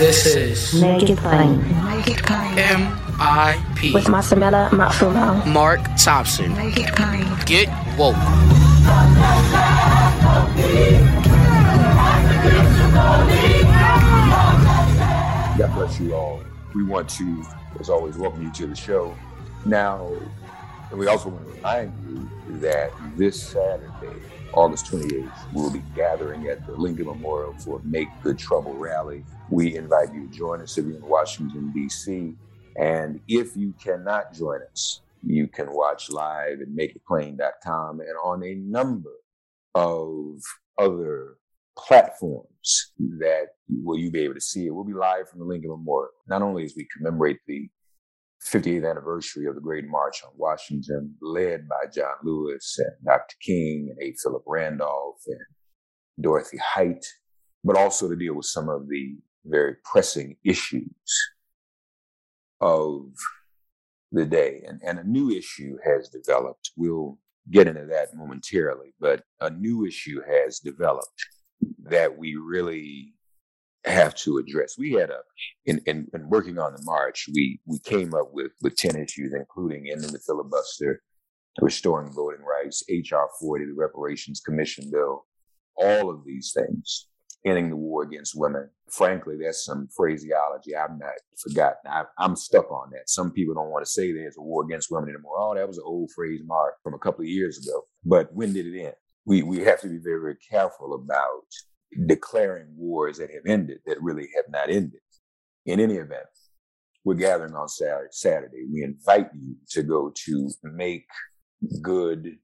This is Make it plain. Make. M.I.P. With Masamela Matfumo. Mark Thompson. Make it. Get woke. God bless you all. We want to, as always, welcome you to the show. Now, and we also want to remind you that this Saturday, August 28th, we'll be gathering at the Lincoln Memorial for Make Good Trouble rally. We invite you to join us if you're in Washington, D.C. And if you cannot join us, you can watch live at makeitplain.com and on a number of other platforms that will you be able to see it. We'll be live from the Lincoln Memorial, not only as we commemorate the 50th anniversary of the Great March on Washington, led by John Lewis and Dr. King and A. Philip Randolph and Dorothy Height, but also to deal with some of the very pressing issues of the day. And, and a new issue has developed. We'll get into that momentarily, but a new issue has developed that we really have to address. We had a in, in, in working on the march, we we came up with with 10 issues, including ending the filibuster, restoring voting rights, HR 40, the reparations commission bill, all of these things, ending the war against women. Frankly, that's some phraseology I've not forgotten. I, I'm stuck on that. Some people don't want to say there's a war against women anymore. Oh, that was an old phrase, Mark, from a couple of years ago. But when did it end? We we have to be very, very careful about declaring wars that have ended that really have not ended. In any event, we're gathering on Saturday. We invite you to go to make good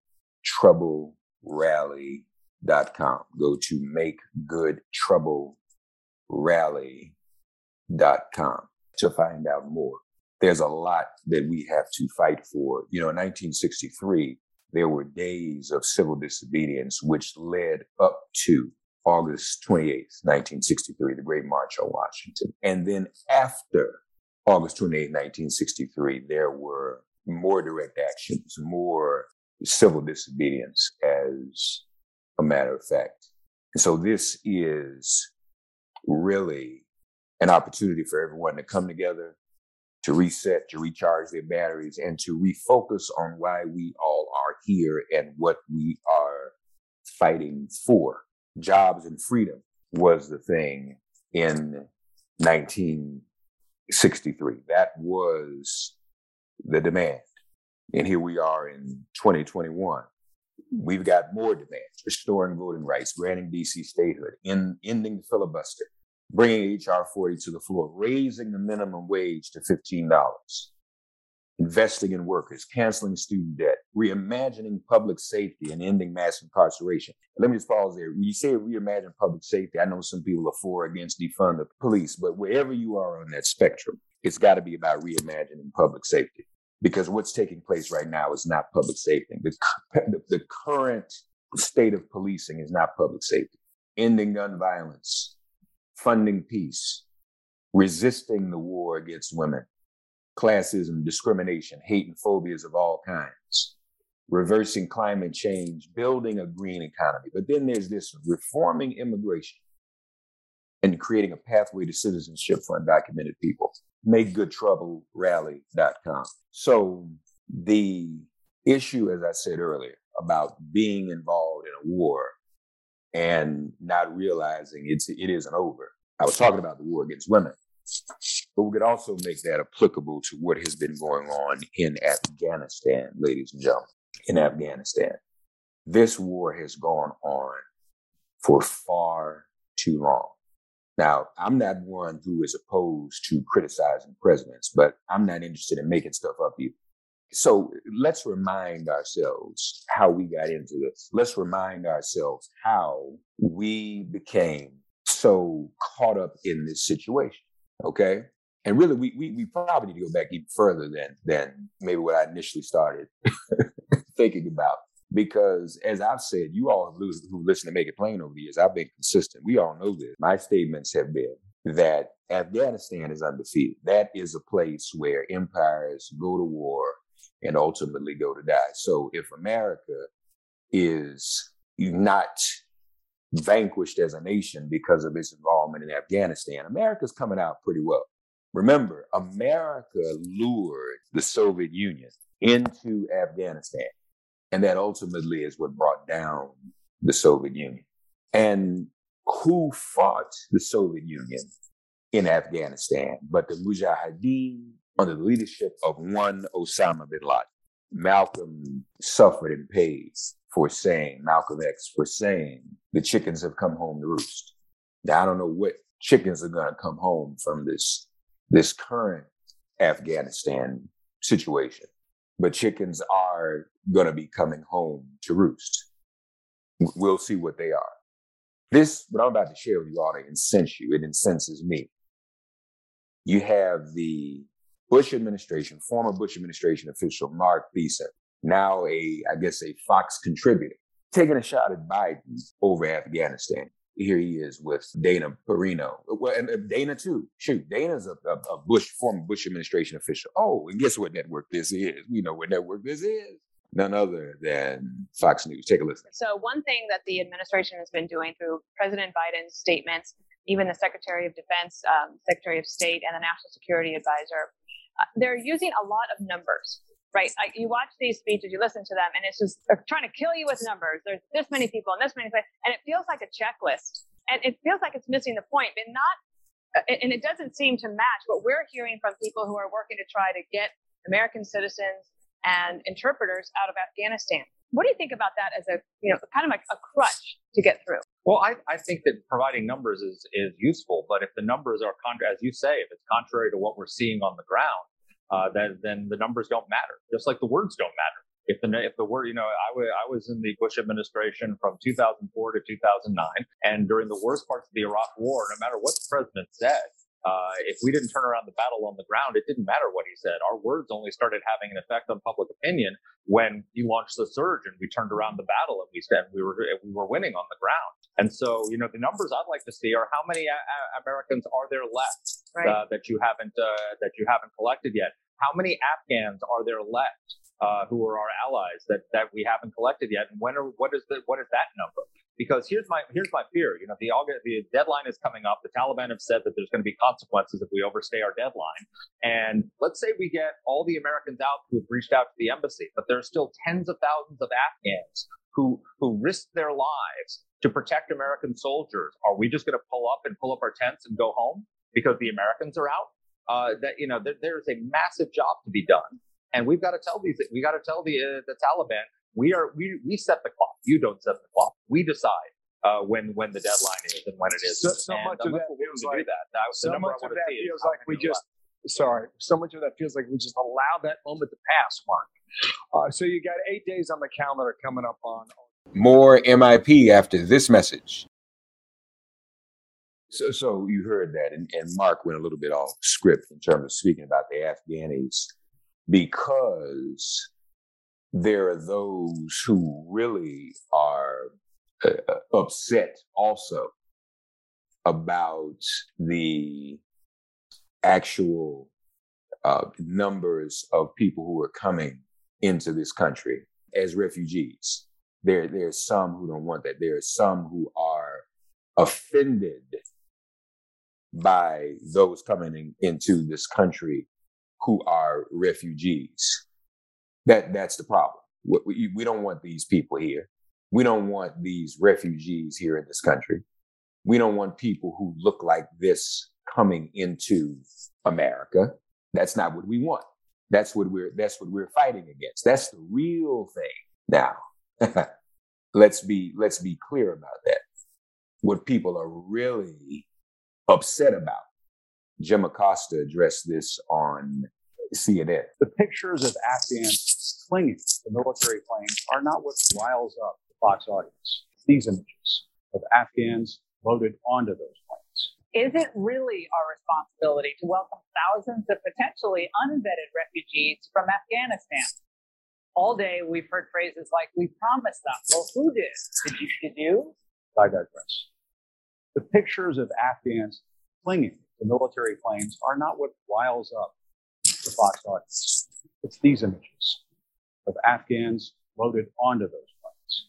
trouble rally.com. Go to make good trouble rally.com to find out more. There's a lot that we have to fight for. You know, in 1963, there were days of civil disobedience which led up to August 28th, 1963, the Great March on Washington. And then after August 28th, 1963, there were more direct actions, more civil disobedience as a matter of fact. And so this is really an opportunity for everyone to come together, to reset, to recharge their batteries, and to refocus on why we all are here and what we are fighting for jobs and freedom was the thing in 1963. That was the demand. And here we are in 2021. We've got more demands, restoring voting rights, granting DC statehood, in, ending the filibuster, bringing HR 40 to the floor, raising the minimum wage to $15 investing in workers, canceling student debt, reimagining public safety, and ending mass incarceration. Let me just pause there. When you say reimagine public safety, I know some people are for or against defund the police, but wherever you are on that spectrum, it's got to be about reimagining public safety. Because what's taking place right now is not public safety. The, the current state of policing is not public safety. Ending gun violence, funding peace, resisting the war against women, classism, discrimination, hate, and phobias of all kinds, reversing climate change, building a green economy. But then there's this reforming immigration and creating a pathway to citizenship for undocumented people. MakeGoodTroubleRally.com. So the issue, as I said earlier, about being involved in a war and not realizing it's it isn't over. I was talking about the war against women. But we could also make that applicable to what has been going on in Afghanistan, ladies and gentlemen. In Afghanistan, this war has gone on for far too long. Now, I'm not one who is opposed to criticizing presidents, but I'm not interested in making stuff up either. So let's remind ourselves how we got into this. Let's remind ourselves how we became so caught up in this situation. Okay. And really, we, we, we probably need to go back even further than, than maybe what I initially started thinking about. Because as I've said, you all who listen to Make It Plain over the years, I've been consistent. We all know this. My statements have been that Afghanistan is undefeated. That is a place where empires go to war and ultimately go to die. So if America is not vanquished as a nation because of its involvement in Afghanistan, America's coming out pretty well. Remember, America lured the Soviet Union into Afghanistan. And that ultimately is what brought down the Soviet Union. And who fought the Soviet Union in Afghanistan but the Mujahideen under the leadership of one Osama bin Laden? Malcolm suffered and paid for saying, Malcolm X for saying, the chickens have come home to roost. Now, I don't know what chickens are going to come home from this, this current Afghanistan situation, but chickens are going to be coming home to roost. We'll see what they are. This, what I'm about to share with you ought to incense you. It incenses me. You have the Bush administration, former Bush administration official Mark Thiessen, now a, I guess, a Fox contributor, taking a shot at Biden over Afghanistan. Here he is with Dana Perino. Well, and Dana too. Shoot, Dana's a, a, a Bush, former Bush administration official. Oh, and guess what network this is? We know what network this is none other than Fox News. Take a listen. So, one thing that the administration has been doing through President Biden's statements, even the Secretary of Defense, um, Secretary of State, and the National Security Advisor, uh, they're using a lot of numbers. Right, like you watch these speeches, you listen to them, and it's just trying to kill you with numbers. There's this many people and this many, and it feels like a checklist, and it feels like it's missing the point, but not. Uh, and it doesn't seem to match what we're hearing from people who are working to try to get American citizens and interpreters out of Afghanistan. What do you think about that as a, you know, kind of like a crutch to get through? Well, I, I think that providing numbers is, is useful, but if the numbers are, contra- as you say, if it's contrary to what we're seeing on the ground, uh, then, then the numbers don't matter, just like the words don't matter. If the if the word, you know, I, w- I was in the Bush administration from 2004 to 2009, and during the worst parts of the Iraq War, no matter what the president said, uh, if we didn't turn around the battle on the ground, it didn't matter what he said. Our words only started having an effect on public opinion when he launched the surge and we turned around the battle and we said we were we were winning on the ground. And so, you know, the numbers I'd like to see are how many a- Americans are there left right. uh, that you haven't uh, that you haven't collected yet? How many Afghans are there left uh, who are our allies that that we haven't collected yet? And when are what is the what is that number? because here's my here's my fear. You know, the August, the deadline is coming up. The Taliban have said that there's going to be consequences if we overstay our deadline. And let's say we get all the Americans out who've reached out to the embassy, but there are still tens of thousands of Afghans who who risked their lives to protect American soldiers. Are we just going to pull up and pull up our tents and go home because the Americans are out? Uh, that you know, there, there's a massive job to be done, and we've got to tell these we got to tell the uh, the Taliban we are we we set the clock. You don't set the clock. We decide uh, when when the deadline is and when it is. So, so much of that feels like that. that so much of that feels like we just. Sorry, so much of that feels like we just allow that moment to pass, Mark. Uh, so you got eight days on the calendar coming up on. More MIP after this message. So, so you heard that, and, and Mark went a little bit off script in terms of speaking about the Afghanis because there are those who really are uh, uh, upset also about the actual uh, numbers of people who are coming into this country as refugees. There, there are some who don't want that. There are some who are offended by those coming in, into this country who are refugees. That that's the problem. We, we don't want these people here. We don't want these refugees here in this country. We don't want people who look like this coming into America. That's not what we want. That's what we're that's what we're fighting against. That's the real thing. Now, let's be let's be clear about that. What people are really upset about. Jim Acosta addressed this on CNN. The pictures of Afghans clinging to military planes are not what riles up the Fox audience. These images of Afghans loaded onto those planes. Is it really our responsibility to welcome thousands of potentially unvetted refugees from Afghanistan? All day we've heard phrases like, we promised them. Well, who did? Did you? Did you? I digress. The pictures of Afghans clinging to military planes are not what riles up the Fox audience. It's these images of Afghans loaded onto those planes.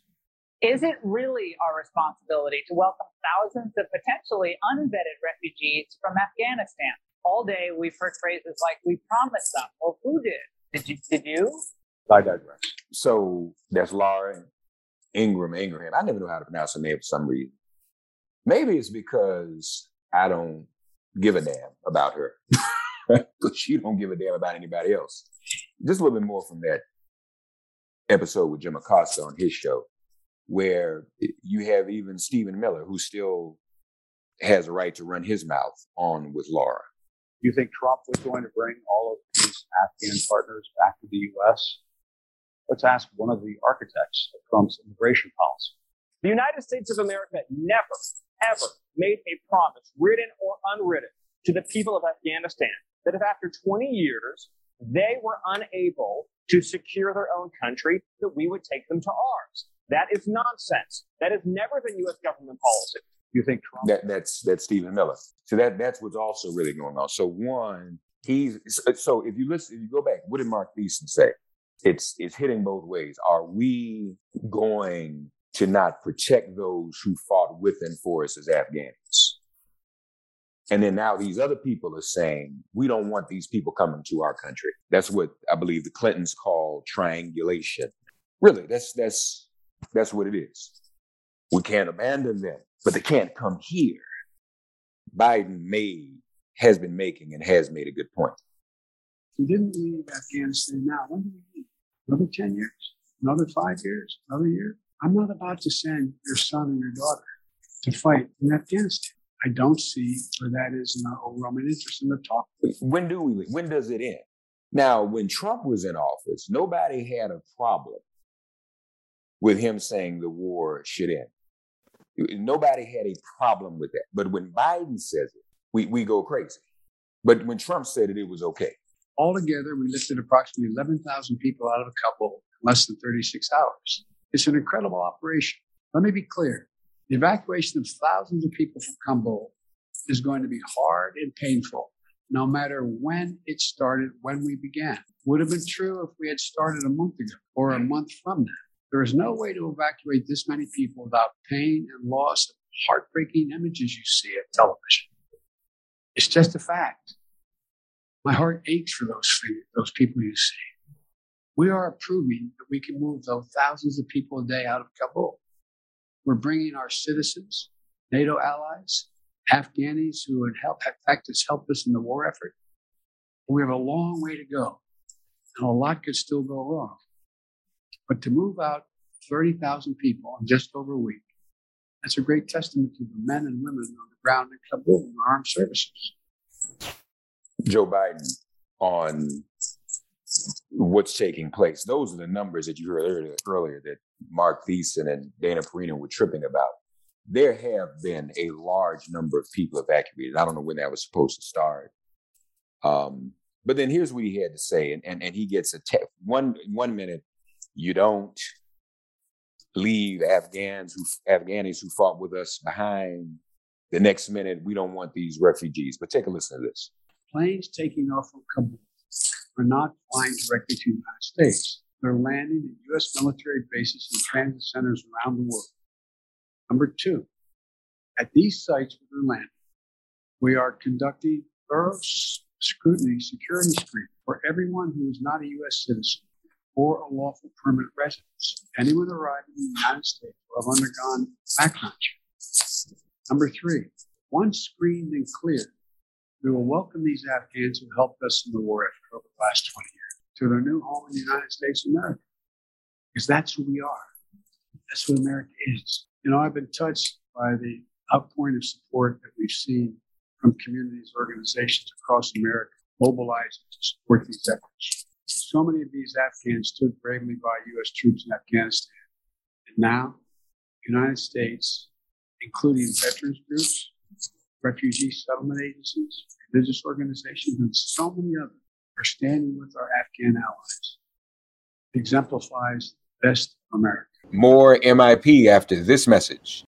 Is it really our responsibility to welcome thousands of potentially unvetted refugees from Afghanistan? All day we've heard phrases like, we promised them. Well, who did? Did you? Did you? I digress. So that's Laura Ingram Ingraham. I never know how to pronounce her name for some reason. Maybe it's because I don't give a damn about her. Because she don't give a damn about anybody else. Just a little bit more from that episode with Jim Acosta on his show, where you have even Stephen Miller, who still has a right to run his mouth on with Laura. Do you think Trump was going to bring all of these Afghan partners back to the U.S.? Let's ask one of the architects of Trump's immigration policy. The United States of America never, ever made a promise, written or unwritten, to the people of Afghanistan that if after 20 years they were unable to secure their own country, that we would take them to ours. That is nonsense. That has never been U.S. government policy. You think Trump? That, that's that's Stephen Miller. So that that's what's also really going on. So one, he's so if you listen, if you go back, what did Mark Thiessen say? It's it's hitting both ways. Are we going to not protect those who fought with and for us as Afghans? And then now these other people are saying, we don't want these people coming to our country. That's what I believe the Clintons call triangulation. Really, that's that's that's what it is. We can't abandon them, but they can't come here. Biden made, has been making, and has made a good point. We didn't leave Afghanistan now. When do we leave? Another 10 years? Another five years? Another year? I'm not about to send your son and your daughter to fight in Afghanistan. I don't see where that is in our overwhelming interest in the talk. When do we leave? When does it end? Now, when Trump was in office, nobody had a problem with him saying the war should end. Nobody had a problem with that. But when Biden says it, we, we go crazy. But when Trump said it, it was okay. Altogether, we lifted approximately 11,000 people out of Kabul in less than 36 hours. It's an incredible operation. Let me be clear. The evacuation of thousands of people from Kabul is going to be hard and painful, no matter when it started, when we began. Would have been true if we had started a month ago or a month from now. There is no way to evacuate this many people without pain and loss of heartbreaking images you see at television. It's just a fact. My heart aches for those, those people you see. We are proving that we can move those thousands of people a day out of Kabul. We're bringing our citizens, NATO allies, Afghanis who would help, in fact, has helped us in the war effort. We have a long way to go, and a lot could still go wrong. But to move out 30,000 people in just over a week, that's a great testament to the men and women on the ground in Kabul and armed services. Joe Biden on what's taking place. Those are the numbers that you heard earlier, earlier that Mark Thiessen and Dana Perino were tripping about. There have been a large number of people evacuated. I don't know when that was supposed to start. Um, but then here's what he had to say, and and, and he gets a te- one one minute you don't leave Afghans who Afghanis who fought with us behind. The next minute, we don't want these refugees. But take a listen to this. Planes taking off from Kabul are not flying directly to the United States. They're landing at U.S. military bases and transit centers around the world. Number two, at these sites where they're landing, we are conducting thorough scrutiny, security screening for everyone who is not a U.S. citizen or a lawful permanent resident. Anyone arriving in the United States will have undergone background check. Number three, once screened and cleared, we will welcome these Afghans who helped us in the war effort over the last 20 years to their new home in the United States of America. Because that's who we are. That's what America is. You know, I've been touched by the outpouring of support that we've seen from communities, organizations across America mobilizing to support these efforts. So many of these Afghans stood bravely by U.S. troops in Afghanistan. And now, the United States, including veterans groups, refugee settlement agencies, religious organizations, and so many others, are standing with our Afghan allies. It exemplifies the best of America. More MIP after this message.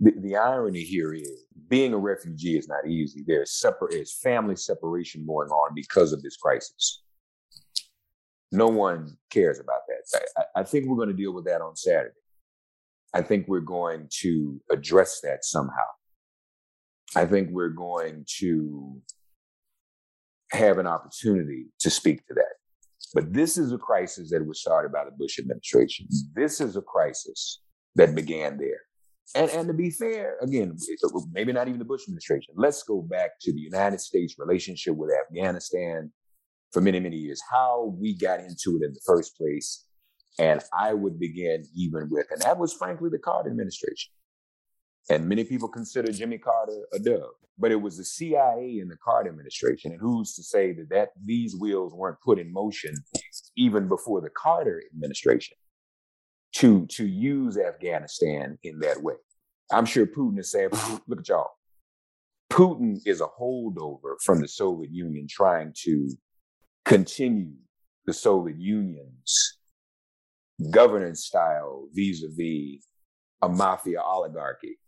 The, the irony here is being a refugee is not easy. There's family separation going on because of this crisis. No one cares about that. I, I think we're going to deal with that on Saturday. I think we're going to address that somehow. I think we're going to have an opportunity to speak to that. But this is a crisis that was started by the Bush administration. This is a crisis that began there. And, and to be fair, again, maybe not even the Bush administration. Let's go back to the United States relationship with Afghanistan for many, many years, how we got into it in the first place. And I would begin even with, and that was frankly the Carter administration. And many people consider Jimmy Carter a dove, but it was the CIA and the Carter administration. And who's to say that, that these wheels weren't put in motion even before the Carter administration to, to use Afghanistan in that way? I'm sure Putin is saying, look at y'all. Putin is a holdover from the Soviet Union trying to continue the Soviet Union's governance style vis a vis a mafia oligarchy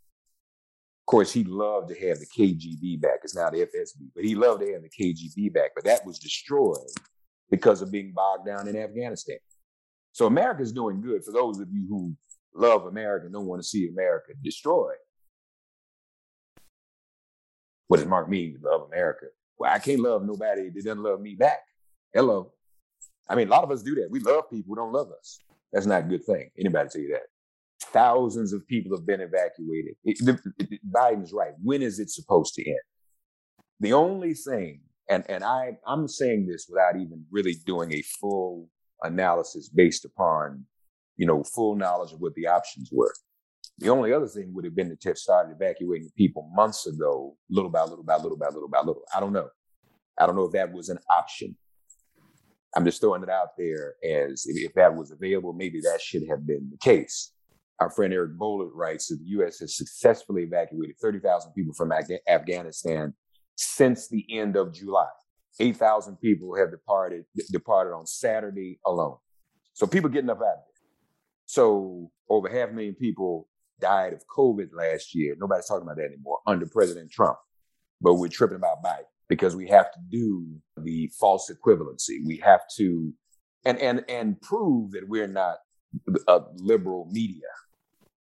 Of course, he loved to have the KGB back. It's now the FSB, but he loved to have the KGB back. But that was destroyed because of being bogged down in Afghanistan. So America's doing good. For those of you who love America and don't want to see America destroyed, what does Mark mean? Love America? Well, I can't love nobody that doesn't love me back. Hello. I mean, a lot of us do that. We love people who don't love us. That's not a good thing. Anybody tell you that? Thousands of people have been evacuated. It, it, Biden's right. When is it supposed to end? The only thing, and, and I, I'm saying this without even really doing a full analysis based upon, you know, full knowledge of what the options were. The only other thing would have been to have started evacuating people months ago, little by little by little by little by little. I don't know. I don't know if that was an option. I'm just throwing it out there as if, that was available, maybe that should have been the case. Our friend Eric Boehlert writes that the U.S. has successfully evacuated 30,000 people from Afghanistan since the end of July. 8,000 people have departed departed on Saturday alone. So people getting up out of there. So over half a million people died of COVID last year. Nobody's talking about that anymore under President Trump. But we're tripping about Biden because we have to do the false equivalency. We have to and and and prove that we're not a liberal media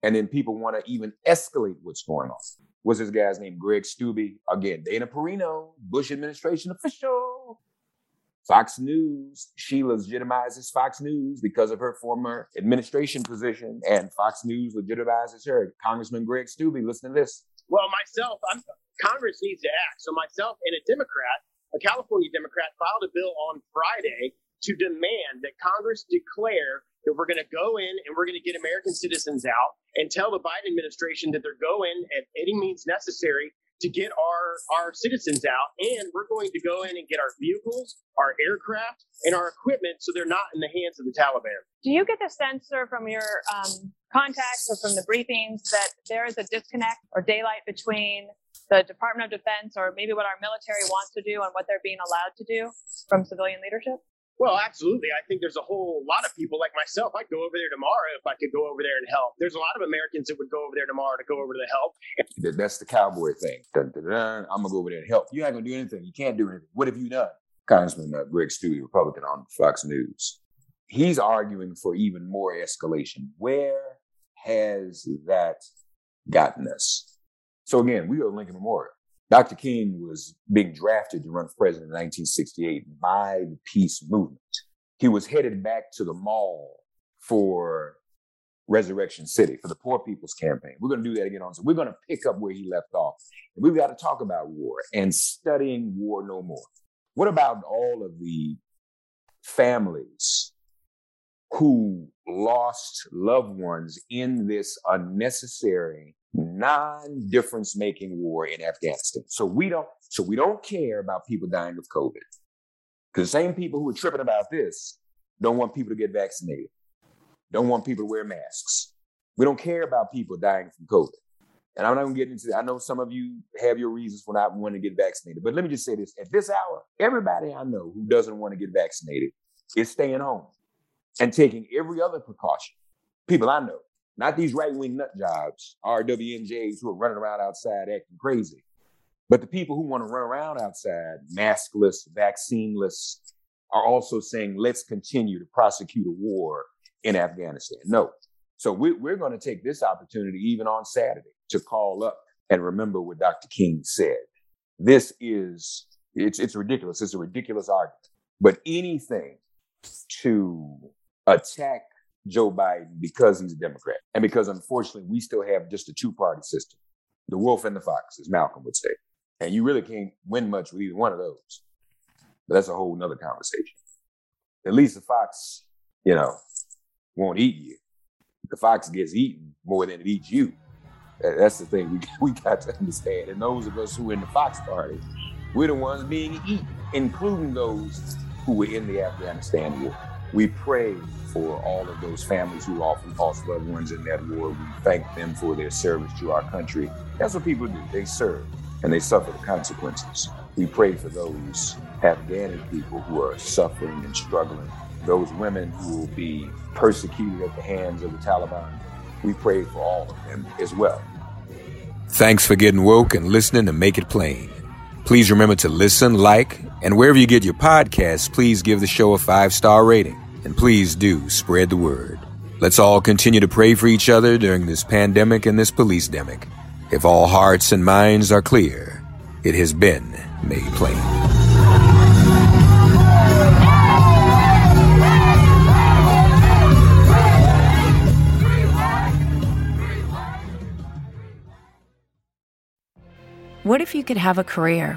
and then people want to even escalate what's going on. What's this guy's name? Greg Steube. Again, Dana Perino, Bush administration official. Fox News, she legitimizes Fox News because of her former administration position, and Fox News legitimizes her. Congressman Greg Steube, listen to this. Well, myself, I'm, Congress needs to act. So myself and a Democrat, a California Democrat, filed a bill on Friday to demand that Congress declare that we're going to go in and we're going to get American citizens out and tell the Biden administration that they're going at any means necessary to get our our citizens out and we're going to go in and get our vehicles our aircraft and our equipment so they're not in the hands of the taliban do you get the sense sir from your um, contacts or from the briefings that there is a disconnect or daylight between the department of defense or maybe what our military wants to do and what they're being allowed to do from civilian leadership well, absolutely. I think there's a whole lot of people like myself. I'd go over there tomorrow if I could go over there and help. There's a lot of Americans that would go over there tomorrow to go over to help. That's the cowboy thing. Dun, dun, dun, I'm gonna go over there and help. You ain't gonna do anything. You can't do anything. What have you done? Congressman uh, Greg Steube, Republican on Fox News. He's arguing for even more escalation. Where has that gotten us? So again, we are Lincoln Memorial. Dr. King was being drafted to run for president in 1968 by the peace movement. He was headed back to the mall for Resurrection City for the Poor People's Campaign. We're going to do that again on. So we're going to pick up where he left off. And we've got to talk about war and studying war no more. What about all of the families who lost loved ones in this unnecessary non-difference making war in Afghanistan. So we don't so we don't care about people dying of COVID. Because the same people who are tripping about this don't want people to get vaccinated, don't want people to wear masks. We don't care about people dying from COVID. And I'm not gonna get into that. I know some of you have your reasons for not wanting to get vaccinated, but let me just say this. At this hour, everybody I know who doesn't want to get vaccinated is staying home and taking every other precaution. People I know, not these right-wing nut jobs, RWNJs who are running around outside acting crazy, but the people who want to run around outside, maskless, vaccineless, are also saying, let's continue to prosecute a war in Afghanistan. No. So we, we're going to take this opportunity, even on Saturday, to call up and remember what Dr. King said. This is, it's, it's ridiculous. It's a ridiculous argument. But anything to attack Joe Biden because he's a Democrat and because unfortunately we still have just a two party system the wolf and the fox, as Malcolm would say. And you really can't win much with either one of those. But that's a whole nother conversation. At least the fox, you know, won't eat you. The fox gets eaten more than it eats you. That's the thing we, we got to understand. And those of us who are in the Fox Party, we're the ones being eaten, including those who were in the Afghanistan war. We pray for all of those families who often lost loved ones in that war. We thank them for their service to our country. That's what people do. They serve and they suffer the consequences. We pray for those Afghani people who are suffering and struggling, those women who will be persecuted at the hands of the Taliban. We pray for all of them as well. Thanks for getting woke and listening to Make It Plain. Please remember to listen, like, and wherever you get your podcasts, please give the show a five star rating. And please do spread the word. Let's all continue to pray for each other during this pandemic and this police demic. If all hearts and minds are clear, it has been made plain. What if you could have a career